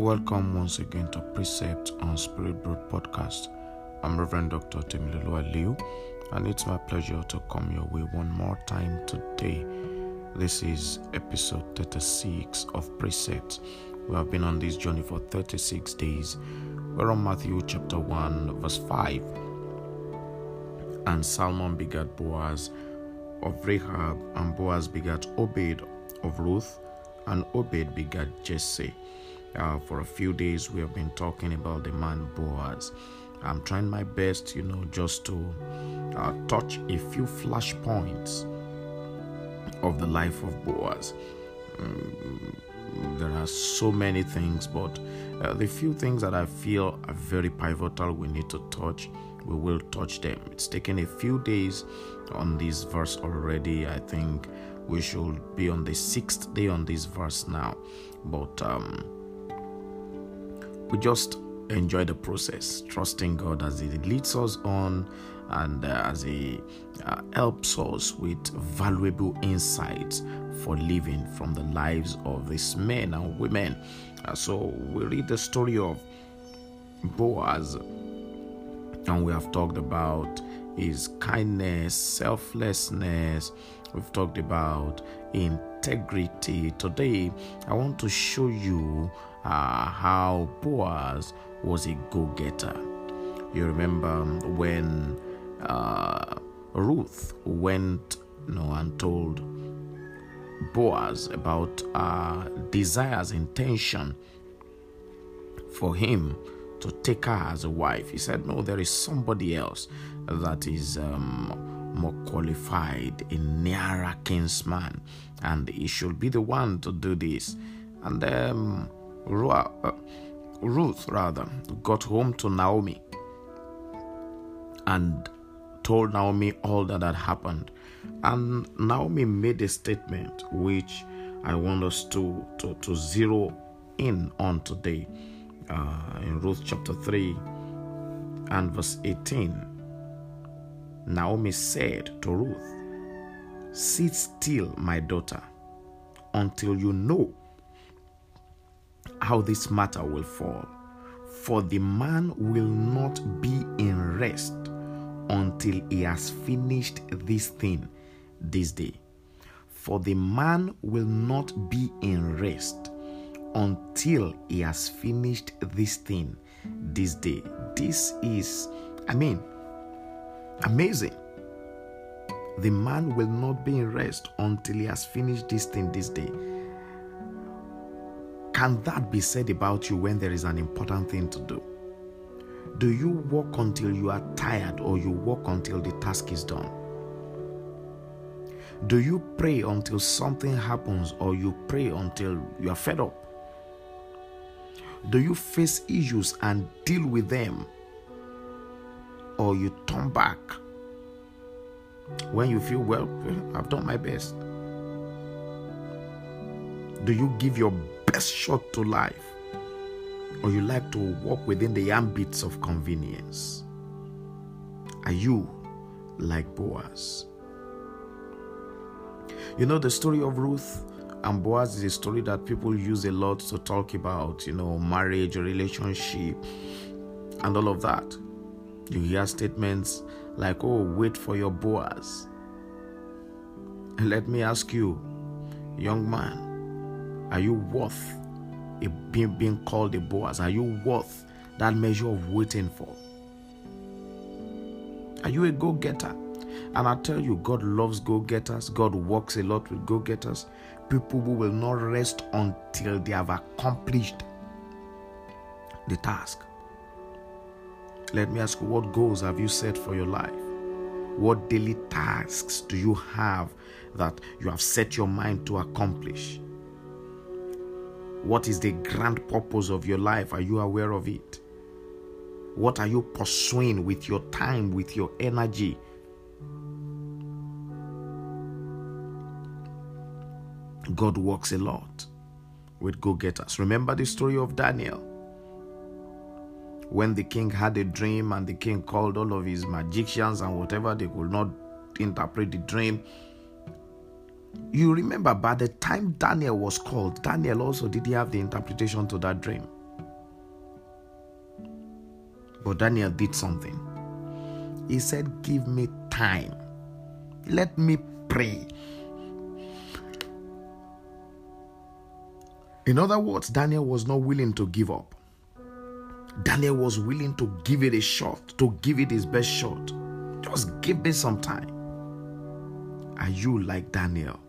Welcome once again to Precept on Spirit Broad Podcast. I'm Reverend Dr. Temilolu Ali, and it's my pleasure to come your way one more time today. This is episode 36 of Precept. We have been on this journey for 36 days. We're on Matthew chapter 1, verse 5. And Salmon begat Boaz of Rahab, and Boaz begat Obed of Ruth, and Obed begat Jesse. Uh, for a few days, we have been talking about the man Boaz. I'm trying my best, you know, just to uh, touch a few flash points of the life of Boaz. Um, there are so many things, but uh, the few things that I feel are very pivotal we need to touch, we will touch them. It's taken a few days on this verse already. I think we should be on the sixth day on this verse now, but um, we just enjoy the process, trusting God as He leads us on and uh, as He uh, helps us with valuable insights for living from the lives of these men and women. Uh, so we read the story of Boaz, and we have talked about his kindness, selflessness. We've talked about integrity. Today, I want to show you uh, how Boaz was a go getter. You remember when uh, Ruth went you know, and told Boaz about uh, desires, intention for him to take her as a wife. He said, No, there is somebody else that is um, more qualified, a nearer kinsman, and he should be the one to do this. And um, Ruth, rather, got home to Naomi and told Naomi all that had happened. And Naomi made a statement which I want us to, to, to zero in on today. Uh, in Ruth chapter 3 and verse 18, Naomi said to Ruth, Sit still, my daughter, until you know how this matter will fall. For the man will not be in rest until he has finished this thing this day. For the man will not be in rest until he has finished this thing this day. This is, I mean, amazing. The man will not be in rest until he has finished this thing this day. Can that be said about you when there is an important thing to do? Do you work until you are tired or you work until the task is done? Do you pray until something happens or you pray until you are fed up? Do you face issues and deal with them or you turn back when you feel, well, I've done my best? Do you give your best shot to life? Or you like to walk within the ambits of convenience? Are you like Boaz? You know, the story of Ruth and Boaz is a story that people use a lot to talk about, you know, marriage, relationship, and all of that. You hear statements like, oh, wait for your Boaz. And let me ask you, young man, are you worth a, being, being called a Boaz? Are you worth that measure of waiting for? Are you a go getter? And I tell you, God loves go getters. God works a lot with go getters. People who will not rest until they have accomplished the task. Let me ask you, what goals have you set for your life? What daily tasks do you have that you have set your mind to accomplish? What is the grand purpose of your life? Are you aware of it? What are you pursuing with your time, with your energy? God works a lot with go getters. Remember the story of Daniel. When the king had a dream and the king called all of his magicians and whatever, they could not interpret the dream. You remember by the time Daniel was called, Daniel also did he have the interpretation to that dream. But Daniel did something. He said, Give me time. Let me pray. In other words, Daniel was not willing to give up. Daniel was willing to give it a shot, to give it his best shot. Just give me some time. Are you like Daniel?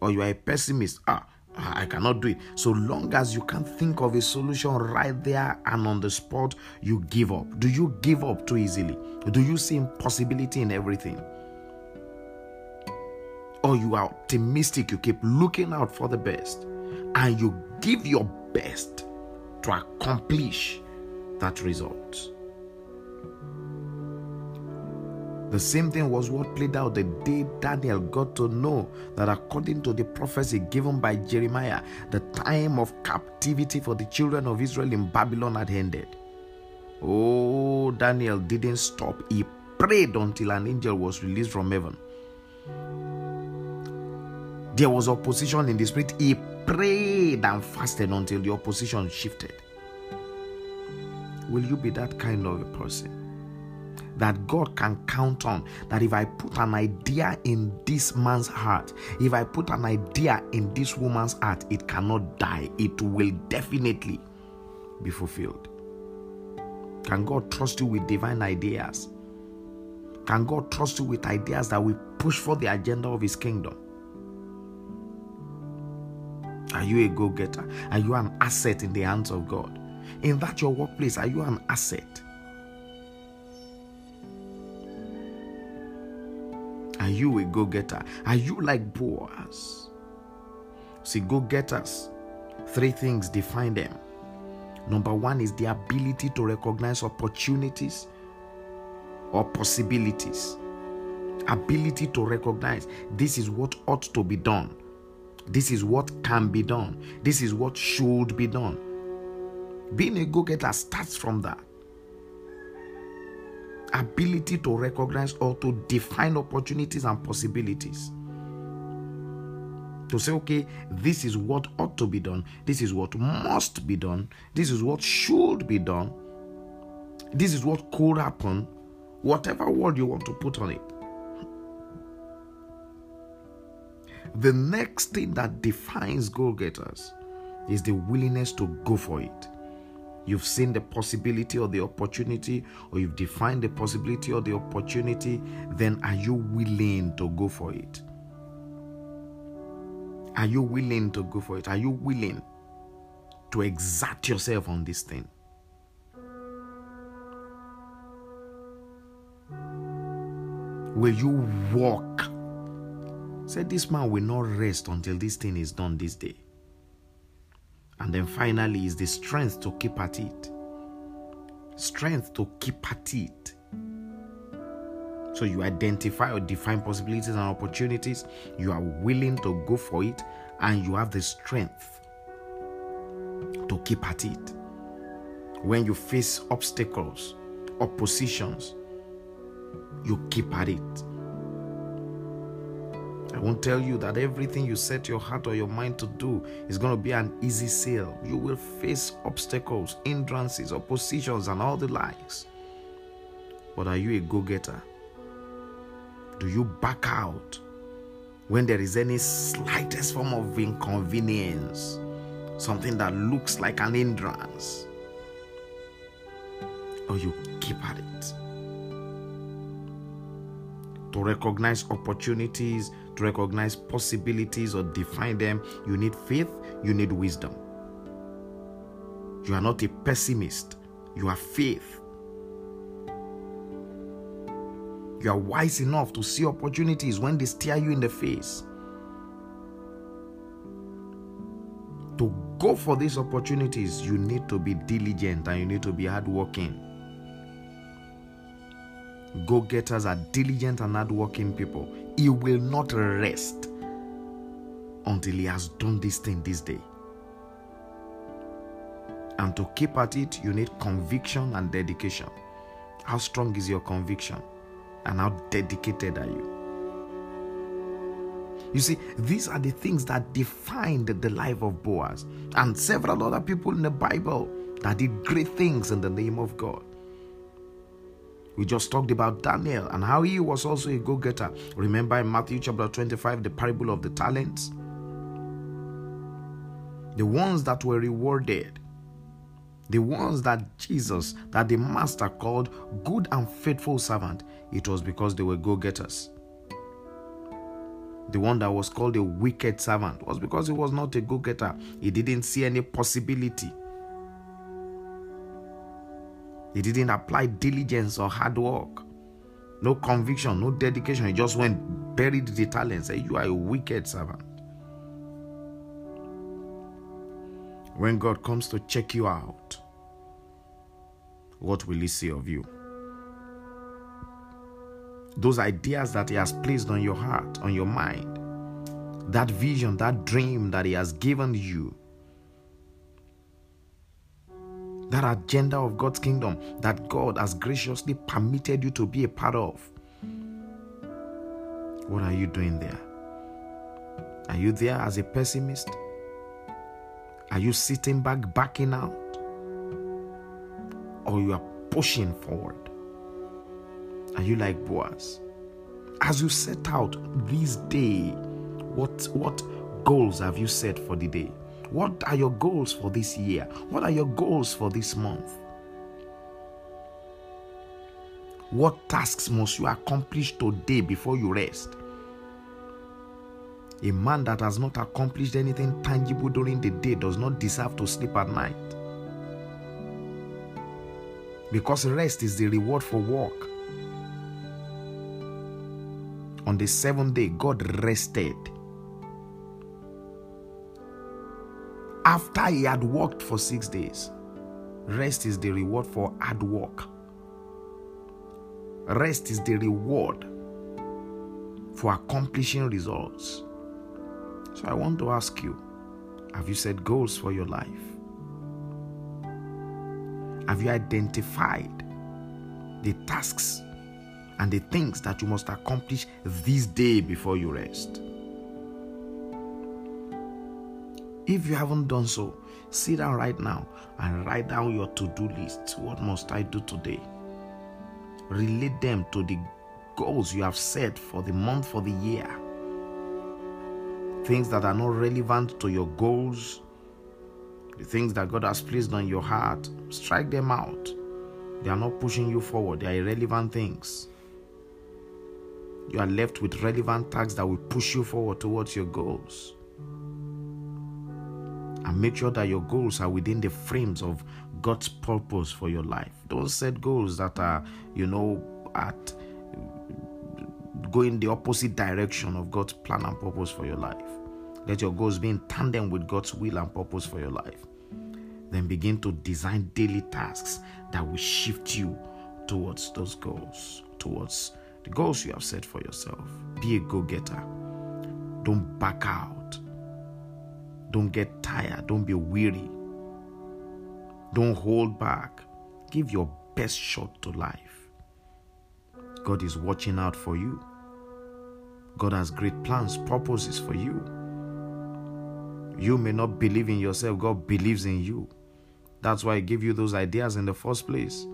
Or you are a pessimist? Ah, I cannot do it. So long as you can think of a solution right there and on the spot, you give up. Do you give up too easily? Do you see impossibility in everything? Or you are optimistic, you keep looking out for the best, and you give your best to accomplish that result. The same thing was what played out the day Daniel got to know that according to the prophecy given by Jeremiah, the time of captivity for the children of Israel in Babylon had ended. Oh, Daniel didn't stop. He prayed until an angel was released from heaven. There was opposition in the spirit. He prayed and fasted until the opposition shifted. Will you be that kind of a person? That God can count on. That if I put an idea in this man's heart, if I put an idea in this woman's heart, it cannot die. It will definitely be fulfilled. Can God trust you with divine ideas? Can God trust you with ideas that will push for the agenda of His kingdom? Are you a go getter? Are you an asset in the hands of God? In that your workplace, are you an asset? You a go getter? Are you like Boaz? See, go getters, three things define them. Number one is the ability to recognize opportunities or possibilities. Ability to recognize this is what ought to be done, this is what can be done, this is what should be done. Being a go getter starts from that ability to recognize or to define opportunities and possibilities. To say, okay, this is what ought to be done, this is what must be done, this is what should be done, this is what could happen, whatever word you want to put on it. The next thing that defines goal getters is the willingness to go for it you've seen the possibility or the opportunity, or you've defined the possibility or the opportunity, then are you willing to go for it? Are you willing to go for it? Are you willing to exert yourself on this thing? Will you walk? Said this man will not rest until this thing is done this day. And then finally is the strength to keep at it. Strength to keep at it. So you identify or define possibilities and opportunities, you are willing to go for it, and you have the strength to keep at it. When you face obstacles, oppositions, you keep at it. I won't tell you that everything you set your heart or your mind to do is going to be an easy sail. You will face obstacles, hindrances, oppositions, and all the likes. But are you a go getter? Do you back out when there is any slightest form of inconvenience? Something that looks like an hindrance? Or you keep at it? To recognize opportunities, to recognize possibilities or define them, you need faith, you need wisdom. You are not a pessimist, you have faith. You are wise enough to see opportunities when they stare you in the face. To go for these opportunities, you need to be diligent and you need to be hardworking. Go getters are diligent and hardworking people. He will not rest until he has done this thing this day. And to keep at it, you need conviction and dedication. How strong is your conviction? And how dedicated are you? You see, these are the things that defined the life of Boaz and several other people in the Bible that did great things in the name of God. We just talked about Daniel and how he was also a go getter. Remember in Matthew chapter 25, the parable of the talents? The ones that were rewarded, the ones that Jesus, that the master called good and faithful servant, it was because they were go getters. The one that was called a wicked servant was because he was not a go getter. He didn't see any possibility he didn't apply diligence or hard work. No conviction, no dedication. He just went, buried the talent, said, You are a wicked servant. When God comes to check you out, what will He say of you? Those ideas that He has placed on your heart, on your mind, that vision, that dream that He has given you that agenda of God's kingdom that God has graciously permitted you to be a part of. What are you doing there? Are you there as a pessimist? Are you sitting back, backing out? Or you are pushing forward? Are you like Boaz? As you set out this day, what, what goals have you set for the day? What are your goals for this year? What are your goals for this month? What tasks must you accomplish today before you rest? A man that has not accomplished anything tangible during the day does not deserve to sleep at night. Because rest is the reward for work. On the seventh day, God rested after he had worked for six days. Rest is the reward for hard work. Rest is the reward for accomplishing results. So I want to ask you have you set goals for your life? Have you identified the tasks and the things that you must accomplish this day before you rest? If you haven't done so, sit down right now and write down your to do list. What must I do today? Relate them to the goals you have set for the month, for the year. Things that are not relevant to your goals, the things that God has placed on your heart, strike them out. They are not pushing you forward, they are irrelevant things. You are left with relevant tasks that will push you forward towards your goals and make sure that your goals are within the frames of God's purpose for your life. Don't set goals that are, you know, at going the opposite direction of God's plan and purpose for your life. Let your goals be in tandem with God's will and purpose for your life. Then begin to design daily tasks that will shift you towards those goals, towards the goals you have set for yourself. Be a go getter. Don't back out don't get tired. Don't be weary. Don't hold back. Give your best shot to life. God is watching out for you. God has great plans, purposes for you. You may not believe in yourself, God believes in you. That's why He gave you those ideas in the first place.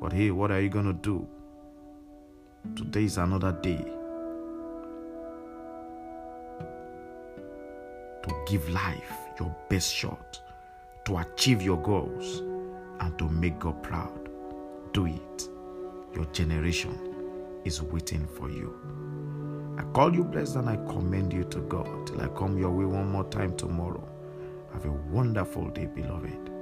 But hey, what are you going to do? Today is another day. Give life your best shot, to achieve your goals, and to make God proud. Do it. Your generation is waiting for you. I call you blessed and I commend you to God till I come your way one more time tomorrow. Have a wonderful day, beloved.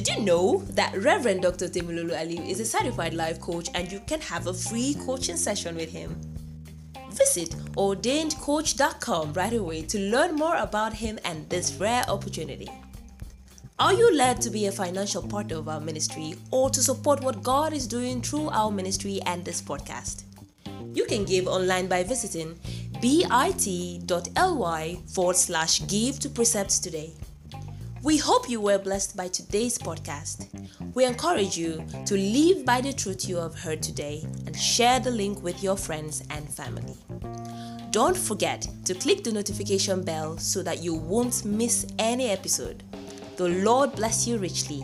Did you know that Reverend Dr. Temilolu Ali is a certified life coach and you can have a free coaching session with him? Visit ordainedcoach.com right away to learn more about him and this rare opportunity. Are you led to be a financial partner of our ministry or to support what God is doing through our ministry and this podcast? You can give online by visiting bit.ly forward slash give to precepts today. We hope you were blessed by today's podcast. We encourage you to live by the truth you have heard today and share the link with your friends and family. Don't forget to click the notification bell so that you won't miss any episode. The Lord bless you richly